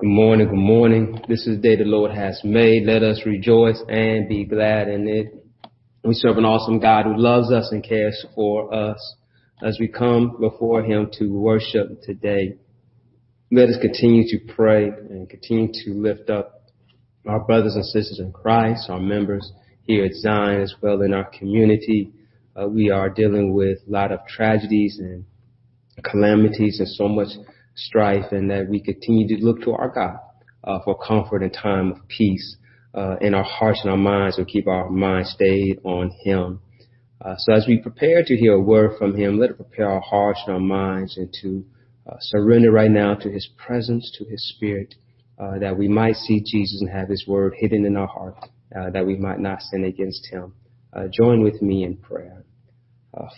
Good morning, good morning. This is the day the Lord has made. Let us rejoice and be glad in it. We serve an awesome God who loves us and cares for us as we come before Him to worship today. Let us continue to pray and continue to lift up our brothers and sisters in Christ, our members here at Zion as well in our community. Uh, we are dealing with a lot of tragedies and calamities and so much strife and that we continue to look to our God uh, for comfort and time of peace uh, in our hearts and our minds and keep our minds stayed on Him. Uh, so as we prepare to hear a word from Him, let it prepare our hearts and our minds and to uh, surrender right now to His presence, to His Spirit, uh, that we might see Jesus and have His word hidden in our heart, uh, that we might not sin against Him. join with me in prayer.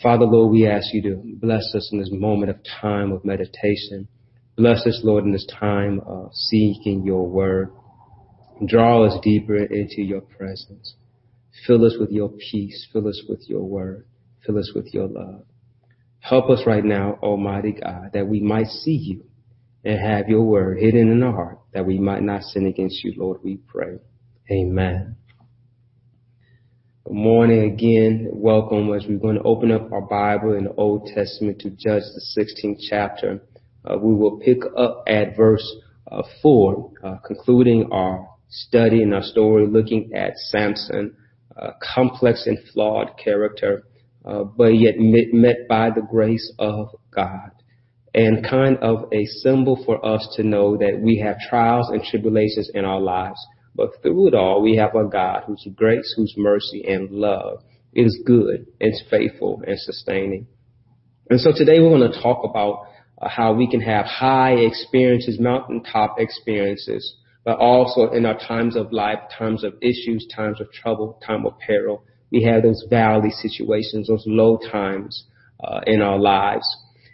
Father, Lord, we ask you to bless us in this moment of time of meditation. Bless us, Lord, in this time of seeking your word. Draw us deeper into your presence. Fill us with your peace. Fill us with your word. Fill us with your love. Help us right now, Almighty God, that we might see you and have your word hidden in our heart, that we might not sin against you, Lord, we pray. Amen. Good morning again. Welcome as we're going to open up our Bible in the Old Testament to Judge the 16th chapter we will pick up at verse uh, 4, uh, concluding our study and our story looking at Samson, a complex and flawed character, but yet met by the grace of God and kind of a symbol for us to know that we have trials and tribulations in our lives. But through it all, we have a God whose grace, whose mercy and love is good, is faithful and sustaining. And so today we're going to talk about uh, how we can have high experiences, mountaintop experiences, but also in our times of life, times of issues, times of trouble, time of peril, we have those valley situations, those low times uh, in our lives.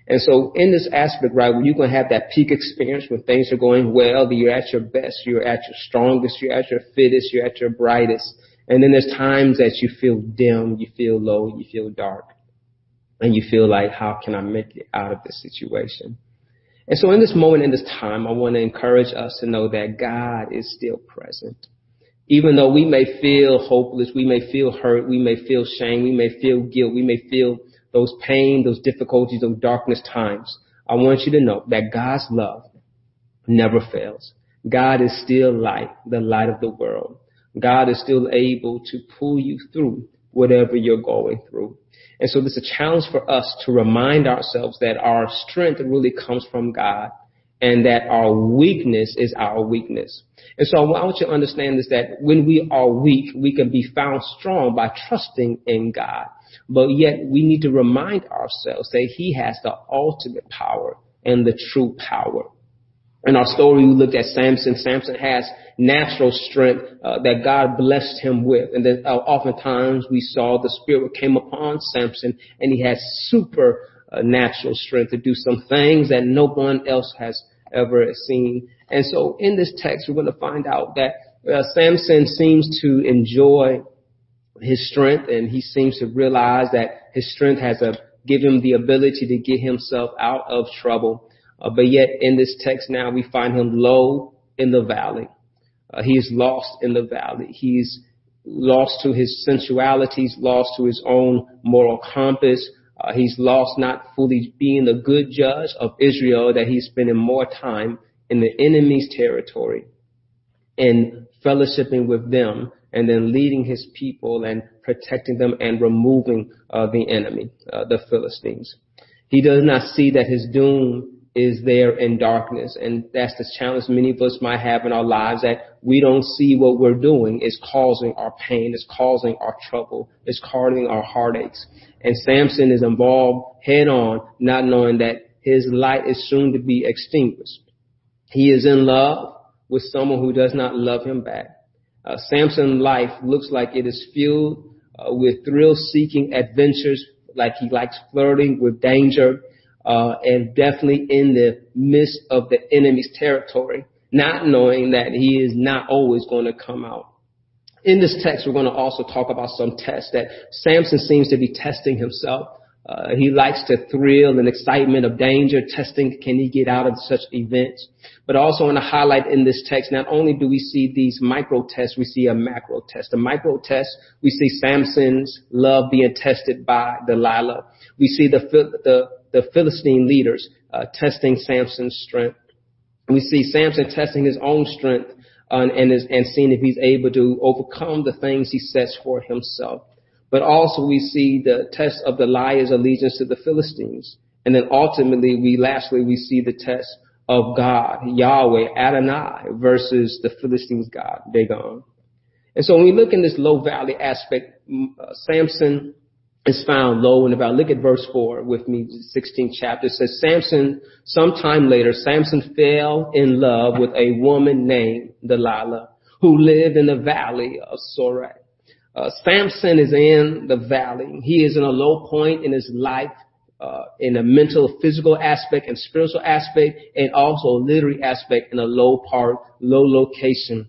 And so in this aspect, right, when you're going to have that peak experience when things are going well, you're at your best, you're at your strongest, you're at your fittest, you're at your brightest. And then there's times that you feel dim, you feel low, you feel dark and you feel like, how can I make it out of this situation? And so in this moment, in this time, I want to encourage us to know that God is still present. Even though we may feel hopeless, we may feel hurt, we may feel shame, we may feel guilt, we may feel those pain, those difficulties, those darkness times. I want you to know that God's love never fails. God is still light, the light of the world. God is still able to pull you through whatever you're going through. And so this is a challenge for us to remind ourselves that our strength really comes from God and that our weakness is our weakness. And so I want you to understand this, that when we are weak, we can be found strong by trusting in God. But yet we need to remind ourselves that he has the ultimate power and the true power. In our story, we looked at Samson. Samson has natural strength uh, that God blessed him with. And then uh, oftentimes we saw the Spirit came upon Samson and he has super uh, natural strength to do some things that no one else has ever seen. And so in this text, we're going to find out that uh, Samson seems to enjoy his strength and he seems to realize that his strength has a, give him the ability to get himself out of trouble. Uh, but yet in this text now we find him low in the valley. Uh, lost in the valley. He's lost to his sensuality. He's lost to his own moral compass. Uh, he's lost not fully being the good judge of Israel, that he's spending more time in the enemy's territory and fellowshipping with them and then leading his people and protecting them and removing uh, the enemy, uh, the Philistines. He does not see that his doom is there in darkness. And that's the challenge many of us might have in our lives that we don't see what we're doing is causing our pain, is causing our trouble, is causing our heartaches. And Samson is involved head on, not knowing that his light is soon to be extinguished. He is in love with someone who does not love him back. Uh, Samson's life looks like it is filled uh, with thrill-seeking adventures, like he likes flirting with danger, and definitely in the midst of the enemy's territory, not knowing that he is not always going to come out. In this text, we're going to also talk about some tests that Samson seems to be testing himself. Uh, he likes the thrill and excitement of danger, testing can he get out of such events. But also want to highlight in this text, not only do we see these micro tests, we see a macro test. The micro test, we see Samson's love being tested by Delilah. We see the, the, the Philistine leaders uh, testing Samson's strength. We see Samson testing his own strength uh, and, is, and seeing if he's able to overcome the things he sets for himself. But also we see the test of Delilah's allegiance to the Philistines. And then ultimately we, lastly, we see the test of God, Yahweh, Adonai versus the Philistines' God, Dagon. And so when we look in this low valley aspect, uh, Samson is found low in about, look at verse 4 with me, 16th chapter. It says, Samson, sometime later, Samson fell in love with a woman named Delilah who lived in the valley of Sorek. Uh, Samson is in the valley. He is in a low point in his life, uh, in a mental, physical aspect and spiritual aspect, and also a literary aspect in a low part, low location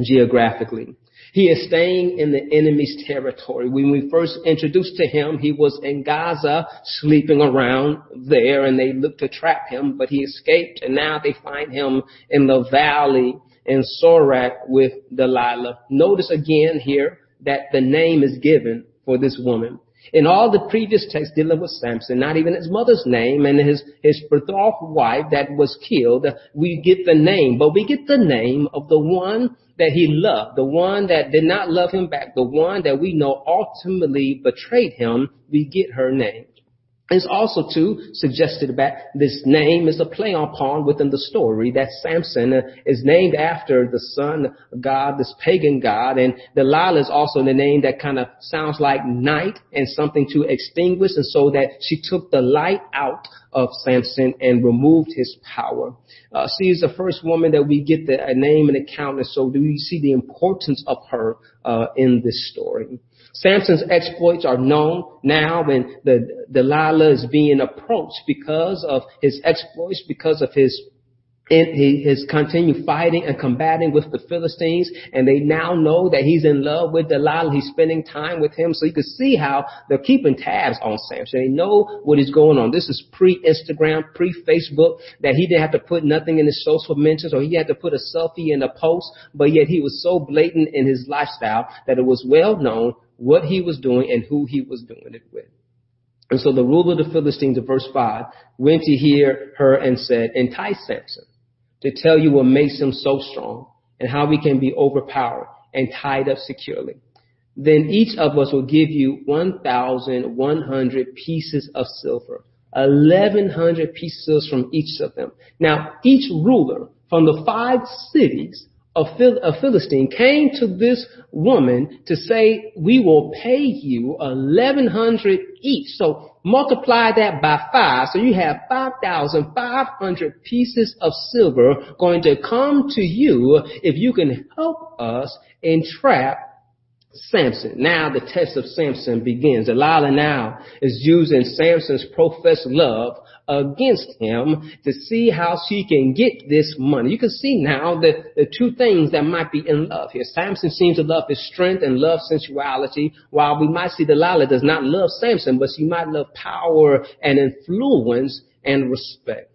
geographically. He is staying in the enemy's territory. When we first introduced to him, he was in Gaza, sleeping around there, and they looked to trap him, but he escaped, and now they find him in the valley in Sorek with Delilah. Notice again here that the name is given for this woman. In all the previous texts dealing with Samson, not even his mother's name and his, his betrothed wife that was killed, we get the name, but we get the name of the one that he loved, the one that did not love him back, the one that we know ultimately betrayed him, we get her name. It's also too suggested that this name is a play upon within the story that Samson is named after the of God, this pagan god, and Delilah is also the name that kind of sounds like night and something to extinguish, and so that she took the light out of Samson and removed his power. Uh, she is the first woman that we get the a name and account, and so do you see the importance of her uh, in this story? Samson's exploits are known now when the Delilah is being approached because of his exploits, because of his has continued fighting and combating with the Philistines, and they now know that he's in love with Delilah. He's spending time with him, so you can see how they're keeping tabs on Samson. They know what is going on. This is pre-Instagram, pre-Facebook, that he didn't have to put nothing in his social mentions, or he had to put a selfie in a post, but yet he was so blatant in his lifestyle that it was well known what he was doing and who he was doing it with. And so the ruler of the Philistines, in verse 5, went to hear her and said, Entice Samson to tell you what makes him so strong and how we can be overpowered and tied up securely. Then each of us will give you 1,100 pieces of silver, 1,100 pieces from each of them. Now, each ruler from the five cities a Philistine came to this woman to say, we will pay you 1100 each. So multiply that by five. So you have 5,500 pieces of silver going to come to you if you can help us entrap Samson. Now the test of Samson begins. Delilah now is using Samson's professed love against him to see how she can get this money. You can see now the, the two things that might be in love here. Samson seems to love his strength and love sensuality, while we might see Delilah does not love Samson, but she might love power and influence and respect.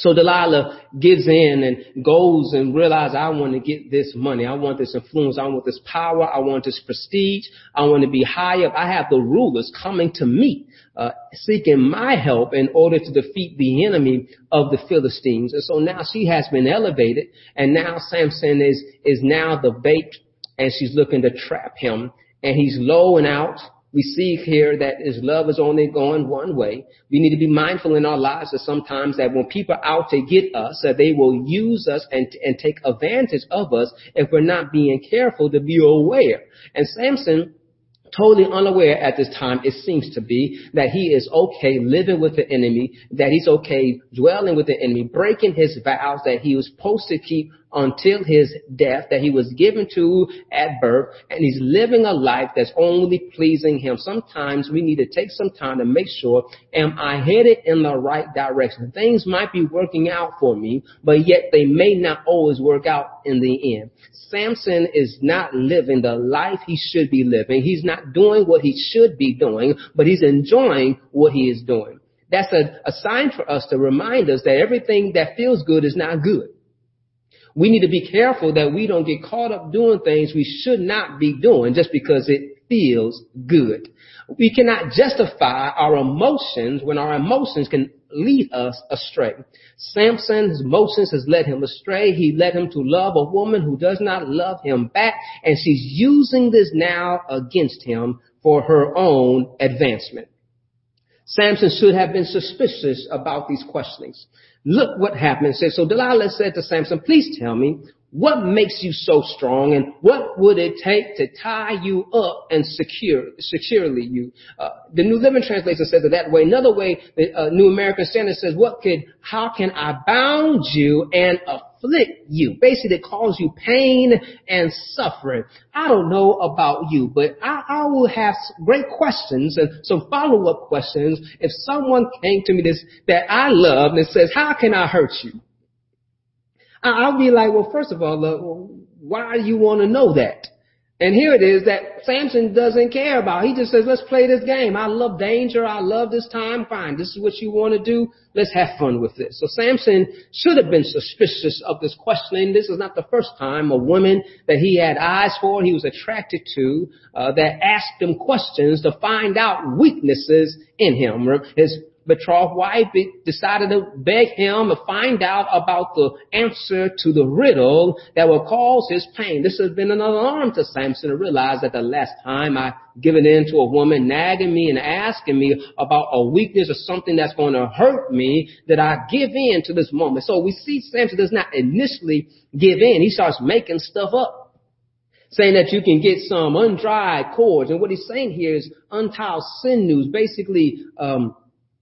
So Delilah gives in and goes and realizes, I want to get this money. I want this influence. I want this power. I want this prestige. I want to be high up. I have the rulers coming to me, uh, seeking my help in order to defeat the enemy of the Philistines. And so now she has been elevated and now Samson is, is now the bait and she's looking to trap him and he's low and out we see here that his love is only going one way. We need to be mindful in our lives that sometimes that when people are out to get us, that they will use us and, and take advantage of us if we're not being careful to be aware. And Samson totally unaware at this time, it seems to be, that he is okay living with the enemy, that he's okay dwelling with the enemy, breaking his vows that he was supposed to keep until his death that he was given to at birth and he's living a life that's only pleasing him. Sometimes we need to take some time to make sure, am I headed in the right direction? Things might be working out for me, but yet they may not always work out in the end. Samson is not living the life he should be living. He's not doing what he should be doing, but he's enjoying what he is doing. That's a, a sign for us to remind us that everything that feels good is not good. We need to be careful that we don't get caught up doing things we should not be doing just because it feels good. We cannot justify our emotions when our emotions can lead us astray. Samson's emotions has led him astray. He led him to love a woman who does not love him back, and she's using this now against him for her own advancement. Samson should have been suspicious about these questionings. Look what happened. So Delilah said to Samson, please tell me, what makes you so strong and what would it take to tie you up and secure, securely you? Uh, the New Living Translation says it that way. Another way, the uh, New American Standard says, what could, how can I bound you and afflict you? Basically, it calls you pain and suffering. I don't know about you, but I, I will have great questions and some follow-up questions if someone came to me this, that I love and says, how can I hurt you? I'll be like, well, first of all, uh, why do you want to know that? And here it is that Samson doesn't care about. He just says, let's play this game. I love danger. I love this time. Fine. This is what you want to do. Let's have fun with this. So Samson should have been suspicious of this questioning. This is not the first time a woman that he had eyes for, he was attracted to, uh, that asked him questions to find out weaknesses in him. His betrothed wife decided to beg him to find out about the answer to the riddle that will cause his pain. This has been an alarm to Samson to realize that the last time I given in to a woman nagging me and asking me about a weakness or something that's going to hurt me, that I give in to this moment. So we see Samson does not initially give in. He starts making stuff up saying that you can get some undried cords. And what he's saying here is untied sinews, basically um,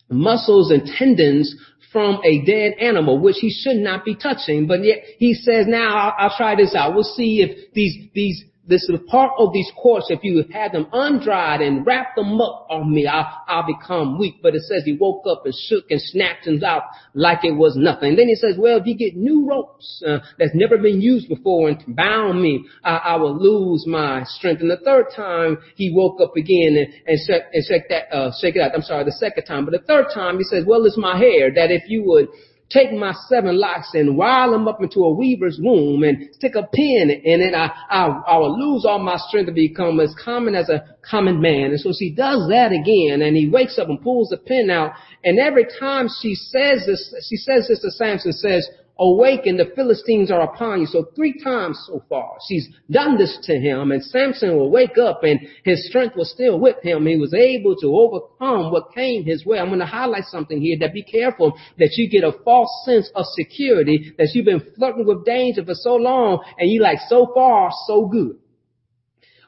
muscles and tendons from a dead animal, which he should not be touching. But yet he says, now I'll, I'll try this out. We'll see if these, these, this is part of these cords, if you had them undried and wrapped them up on me, I'll, I'll become weak. But it says he woke up and shook and snapped them out like it was nothing. Then he says, well, if you get new ropes uh, that's never been used before and bound me, I, I will lose my strength. And the third time he woke up again and, and, shake, and shake that, uh, shake it out. I'm sorry, the second time. But the third time he says, well, it's my hair that if you would take my seven locks and wile them up into a weaver's womb and stick a pin in it, I, I, I will lose all my strength to become as common as a common man. And so she does that again and he wakes up and pulls the pin out. And every time she says this, she says this to Samson, says, Awaken, the Philistines are upon you. So three times so far, she's done this to him and Samson will wake up and his strength was still with him. He was able to overcome what came his way. I'm going to highlight something here that be careful that you get a false sense of security that you've been flirting with danger for so long and you like so far, so good.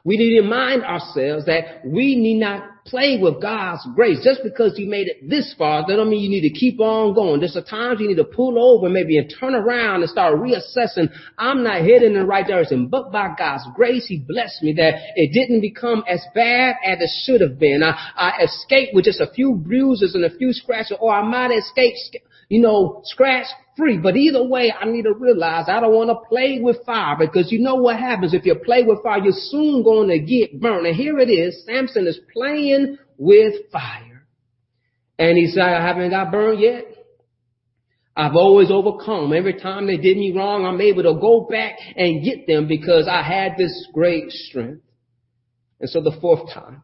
We need to remind ourselves that we need not play with God's grace. Just because you made it this far, that don't mean you need to keep on going. There's a times you need to pull over maybe and turn around and start reassessing. I'm not heading in the right direction, but by God's grace, He blessed me that it didn't become as bad as it should have been. I, I escaped with just a few bruises and a few scratches, or I might escape, you know, scratch free. But either way, I need to realize I don't want to play with fire because you know what happens if you play with fire, you're soon going to get burned. And here it is. Samson is playing with fire. And he said, I haven't got burned yet. I've always overcome. Every time they did me wrong, I'm able to go back and get them because I had this great strength. And so the fourth time,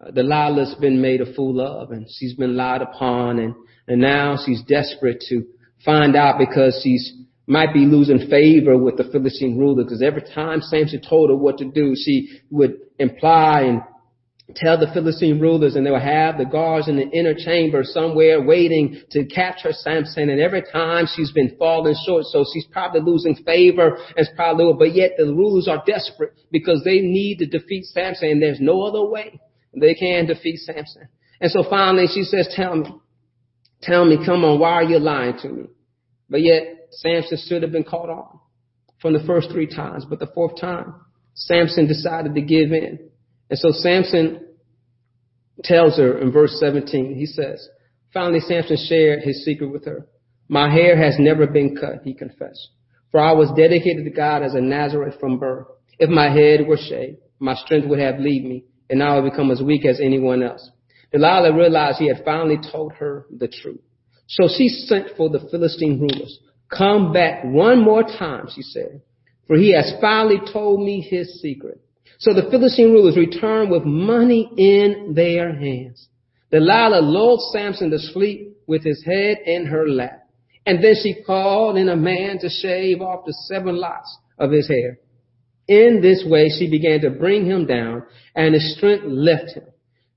uh, Delilah's been made a fool of and she's been lied upon and, and now she's desperate to find out because she's might be losing favor with the Philistine ruler. Because every time Samson told her what to do, she would imply and tell the Philistine rulers and they would have the guards in the inner chamber somewhere waiting to capture Samson. And every time she's been falling short so she's probably losing favor as probably but yet the rulers are desperate because they need to defeat Samson and there's no other way they can defeat Samson. And so finally she says, tell me, Tell me, come on, why are you lying to me? But yet, Samson should have been caught on. from the first three times, but the fourth time, Samson decided to give in. And so Samson tells her in verse 17, he says, finally Samson shared his secret with her. My hair has never been cut, he confessed. For I was dedicated to God as a Nazarite from birth. If my head were shaved, my strength would have leave me, and I would become as weak as anyone else. Delilah realized he had finally told her the truth. So she sent for the Philistine rulers. Come back one more time, she said, for he has finally told me his secret. So the Philistine rulers returned with money in their hands. Delilah lulled Samson to sleep with his head in her lap. And then she called in a man to shave off the seven locks of his hair. In this way, she began to bring him down and his strength left him.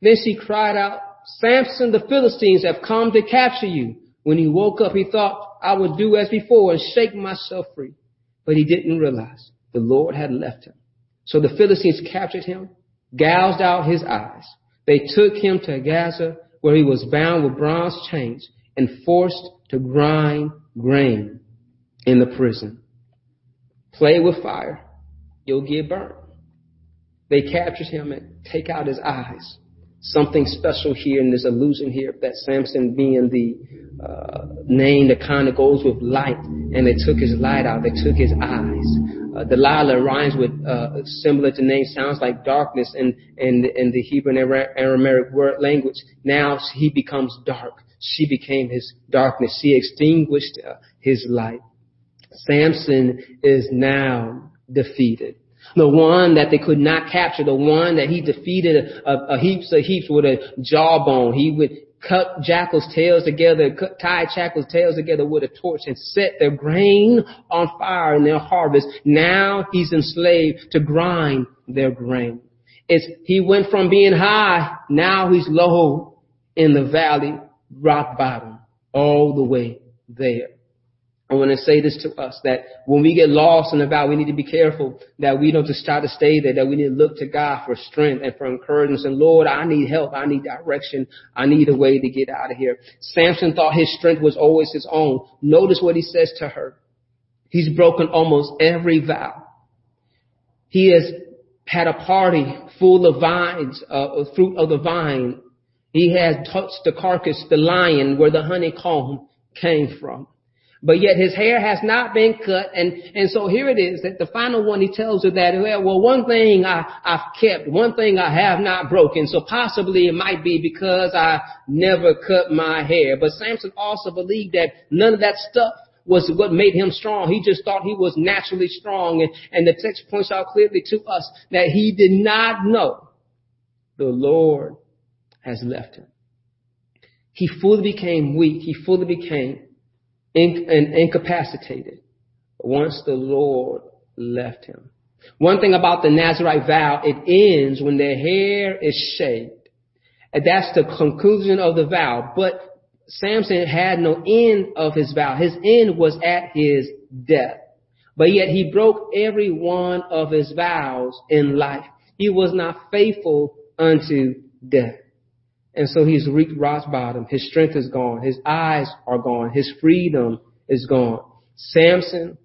Then she cried out, Samson, the Philistines have come to capture you. When he woke up, he thought, I would do as before and shake myself free. But he didn't realize the Lord had left him. So the Philistines captured him, gouged out his eyes. They took him to Gaza where he was bound with bronze chains and forced to grind grain in the prison. Play with fire, you'll get burnt. They captured him and take out his eyes. Something special here in this illusion here that Samson being the uh, name that kind of goes with light, and they took his light out. They took his eyes. Uh, Delilah rhymes with uh, similar to name, sounds like darkness in in, in the Hebrew and Aramaic word language. Now he becomes dark. She became his darkness. She extinguished uh, his light. Samson is now defeated. The one that they could not capture, the one that he defeated a, a heaps of heaps with a jawbone. He would cut jackals' tails together, cut, tie jackals' tails together with a torch and set their grain on fire in their harvest. Now he's enslaved to grind their grain. It's, he went from being high, now he's low in the valley, rock bottom, all the way there. I want to say this to us that when we get lost in the valley, we need to be careful that we don't just try to stay there, that we need to look to God for strength and for encouragement. And Lord, I need help. I need direction. I need a way to get out of here. Samson thought his strength was always his own. Notice what he says to her. He's broken almost every vow. He has had a party full of vines, uh, fruit of the vine. He has touched the carcass, the lion, where the honeycomb came from but yet his hair has not been cut. And, and so here it is that the final one, he tells her that, well, one thing I, I've kept, one thing I have not broken. So possibly it might be because I never cut my hair. But Samson also believed that none of that stuff was what made him strong. He just thought he was naturally strong. And, and the text points out clearly to us that he did not know the Lord has left him. He fully became weak. He fully became and incapacitated once the Lord left him. One thing about the Nazarite vow, it ends when their hair is shaved. And that's the conclusion of the vow. But Samson had no end of his vow. His end was at his death. But yet he broke every one of his vows in life. He was not faithful unto death. And so he's reached rock bottom. His strength is gone. His eyes are gone. His freedom is gone. Samson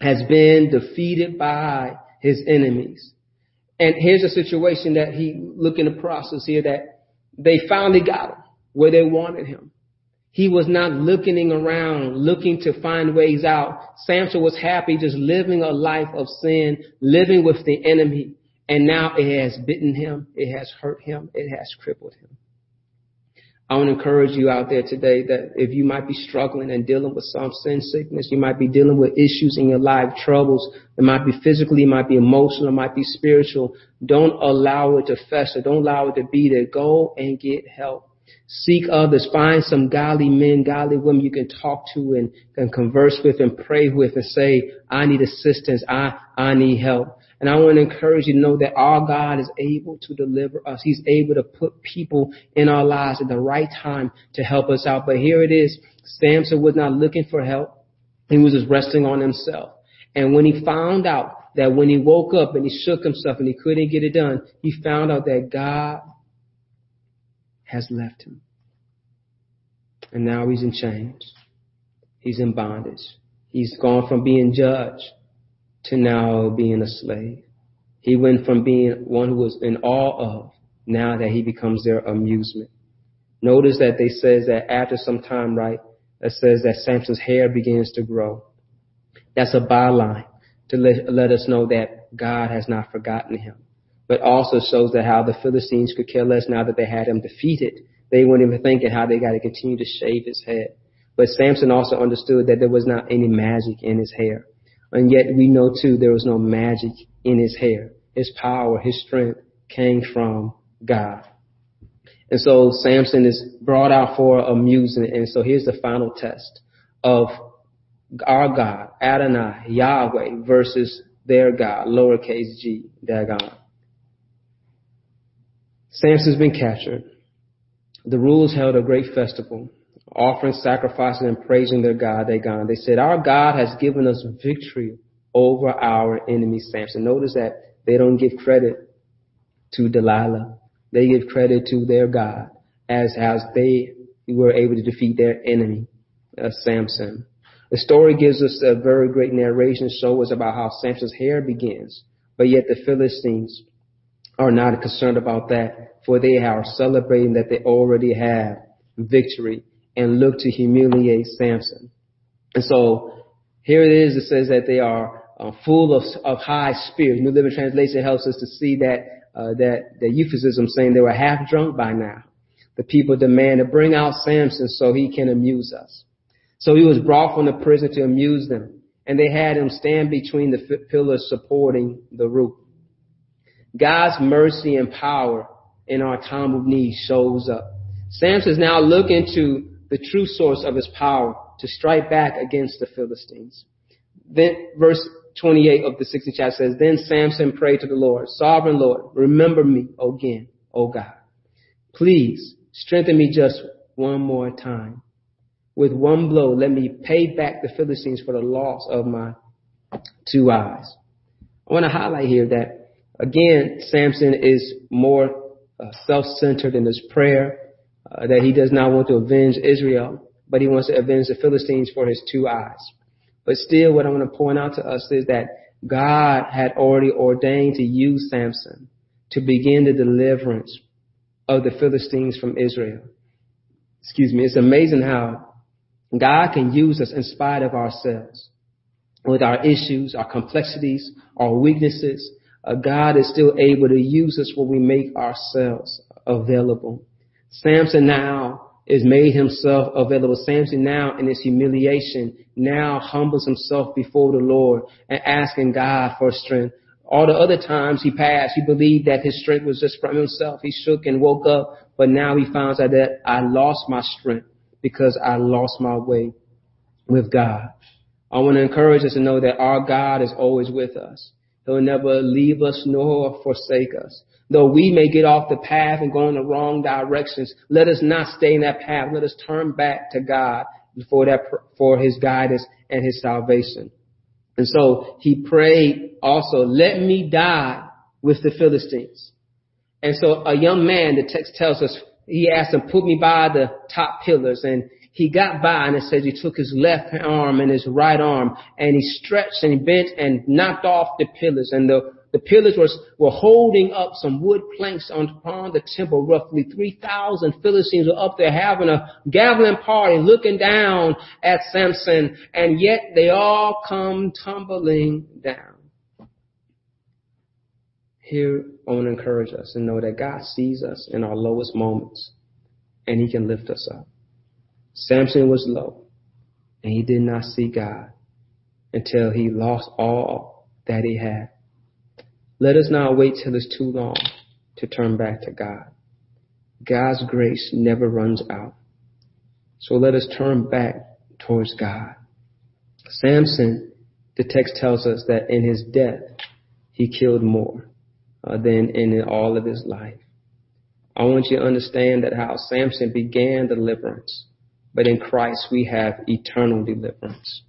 has been defeated by his enemies. And here's a situation that he look in the process here that they finally got him where they wanted him. He was not looking around, looking to find ways out. Samson was happy just living a life of sin, living with the enemy. And now it has bitten him. It has hurt him. It has crippled him. I want to encourage you out there today that if you might be struggling and dealing with some sin sickness, you might be dealing with issues in your life, troubles. It might be physically, it might be emotional, it might be spiritual. Don't allow it to fester. Don't allow it to be there. Go and get help. Seek others. Find some godly men, godly women you can talk to and, and converse with and pray with and say, I need assistance. I, I need help. And I want to encourage you to know that our God is able to deliver us. He's able to put people in our lives at the right time to help us out. But here it is. Samson was not looking for help. He was just resting on himself. And when he found out that when he woke up and he shook himself and he couldn't get it done, he found out that God has left him. And now he's in chains. He's in bondage. He's gone from being judged to now being a slave. He went from being one who was in awe of now that he becomes their amusement. Notice that they says that after some time, right, that says that Samson's hair begins to grow. That's a byline to let, let us know that God has not forgotten him. But also shows that how the Philistines could care less now that they had him defeated. They weren't even thinking how they got to continue to shave his head. But Samson also understood that there was not any magic in his hair. And yet we know too there was no magic in his hair. His power, his strength came from God. And so Samson is brought out for amusement. And so here's the final test of our God, Adonai, Yahweh versus their God, lowercase g, Dagon. Samson's been captured. The rulers held a great festival, offering sacrifices and praising their God, Dagon. They said, our God has given us victory over our enemy Samson. Notice that they don't give credit to Delilah. They give credit to their God as, as they were able to defeat their enemy, uh, Samson. The story gives us a very great narration, show us about how Samson's hair begins, but yet the Philistines are not concerned about that, for they are celebrating that they already have victory and look to humiliate Samson. And so here it is, it says that they are uh, full of, of high spirits. New Living Translation helps us to see that, uh, that the euphemism saying they were half drunk by now. The people demand to bring out Samson so he can amuse us. So he was brought from the prison to amuse them. And they had him stand between the pillars supporting the roof. God's mercy and power in our time of need shows up. Samson is now looking to the true source of his power to strike back against the Philistines. Then verse 28 of the 16th chapter says, Then Samson prayed to the Lord, Sovereign Lord, remember me again, O God. Please strengthen me just one more time. With one blow, let me pay back the Philistines for the loss of my two eyes. I want to highlight here that again, Samson is more uh, self-centered in his prayer, uh, that he does not want to avenge Israel, but he wants to avenge the Philistines for his two eyes. But still, what I want to point out to us is that God had already ordained to use Samson to begin the deliverance of the Philistines from Israel. Excuse me. It's amazing how God can use us in spite of ourselves. With our issues, our complexities, our weaknesses, uh, God is still able to use us when we make ourselves available. Samson now is made himself available. Samson now in his humiliation now humbles himself before the Lord and asking God for strength. All the other times he passed, he believed that his strength was just from himself. He shook and woke up, but now he finds out that I lost my strength because I lost my way with God. I want to encourage us to know that our God is always with us. He'll never leave us nor forsake us. Though we may get off the path and go in the wrong directions, let us not stay in that path. Let us turn back to God for that, for his guidance and his salvation. And so he prayed also, let me die with the Philistines. And so a young man, the text tells us, he asked him, put me by the top pillars. And he got by and it says he took his left arm and his right arm and he stretched and he bent and knocked off the pillars and the, the pillars were, were holding up some wood planks upon the temple. Roughly 3,000 Philistines were up there having a gathering party looking down at Samson and yet they all come tumbling down. Here, I want to encourage us and know that God sees us in our lowest moments and he can lift us up. Samson was low and he did not see God until he lost all that he had. Let us not wait till it's too long to turn back to God. God's grace never runs out. So let us turn back towards God. Samson, the text tells us that in his death, he killed more uh, than in all of his life. I want you to understand that how Samson began deliverance but in Christ we have eternal deliverance.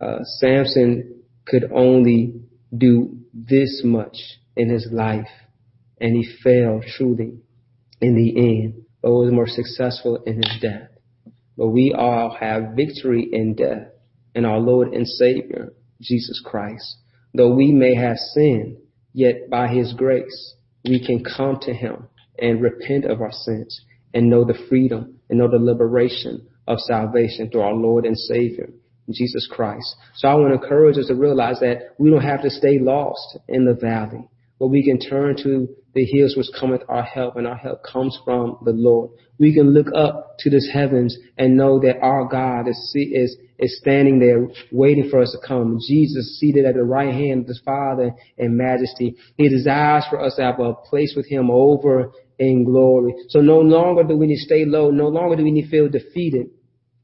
Uh, Samson could only do this much in his life, and he failed truly in the end, but was more successful in his death. But we all have victory in death in our Lord and Savior, Jesus Christ. though we may have sinned, yet by his grace, we can come to him and repent of our sins and know the freedom and know the liberation of salvation through our Lord and Savior, Jesus Christ. So I want to encourage us to realize that we don't have to stay lost in the valley, but we can turn to the hills which cometh our help, and our help comes from the Lord. We can look up to this heavens and know that our God is, is, is standing there waiting for us to come. Jesus seated at the right hand of the Father in majesty. He desires for us to have a place with Him over in glory. So no longer do we need to stay low. No longer do we need to feel defeated.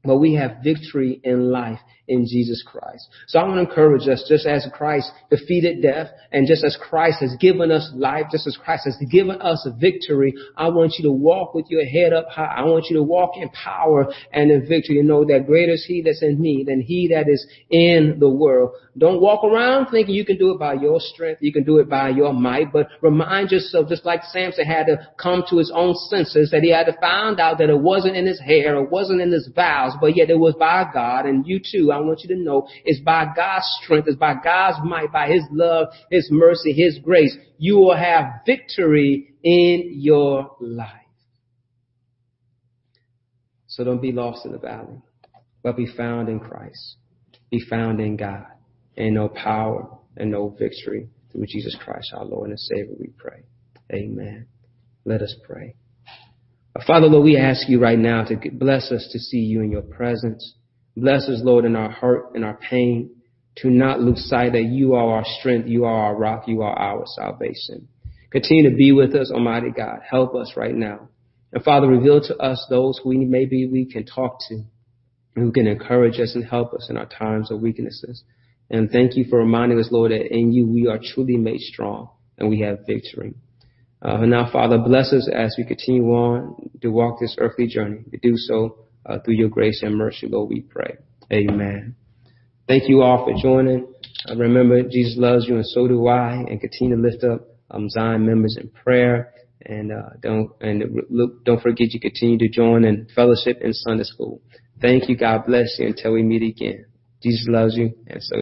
But we have victory in life in Jesus Christ. So I want to encourage us, just as Christ defeated death, and just as Christ has given us life, just as Christ has given us victory, I want you to walk with your head up high. I want you to walk in power and in victory and know that greater is He that's in me than He that is in the world. Don't walk around thinking you can do it by your strength, you can do it by your might, but remind yourself, just like Samson had to come to his own senses, that he had to find out that it wasn't in his hair, it wasn't in his vows, but yet it was by God, and you too, I want you to know it's by God's strength, it's by God's might, by His love, His mercy, His grace. You will have victory in your life. So don't be lost in the valley, but be found in Christ. Be found in God and no power and no victory through Jesus Christ, our Lord and Savior, we pray. Amen. Let us pray. Father, Lord, we ask you right now to bless us to see you in your presence. Bless us, Lord, in our hurt and our pain, to not lose sight that you are our strength, you are our rock, you are our salvation. Continue to be with us, Almighty God. Help us right now. And Father, reveal to us those who we, maybe we can talk to, who can encourage us and help us in our times of weaknesses. And thank you for reminding us, Lord, that in you we are truly made strong and we have victory. Uh, now, Father, bless us as we continue on to walk this earthly journey. To do so uh, through your grace and mercy, Lord, we pray. Amen. Thank you all for joining. Uh, remember, Jesus loves you, and so do I. And continue to lift up um, Zion members in prayer. And uh, don't and look, don't forget you continue to join in fellowship in Sunday school. Thank you. God bless you. Until we meet again. Jesus loves you, and so.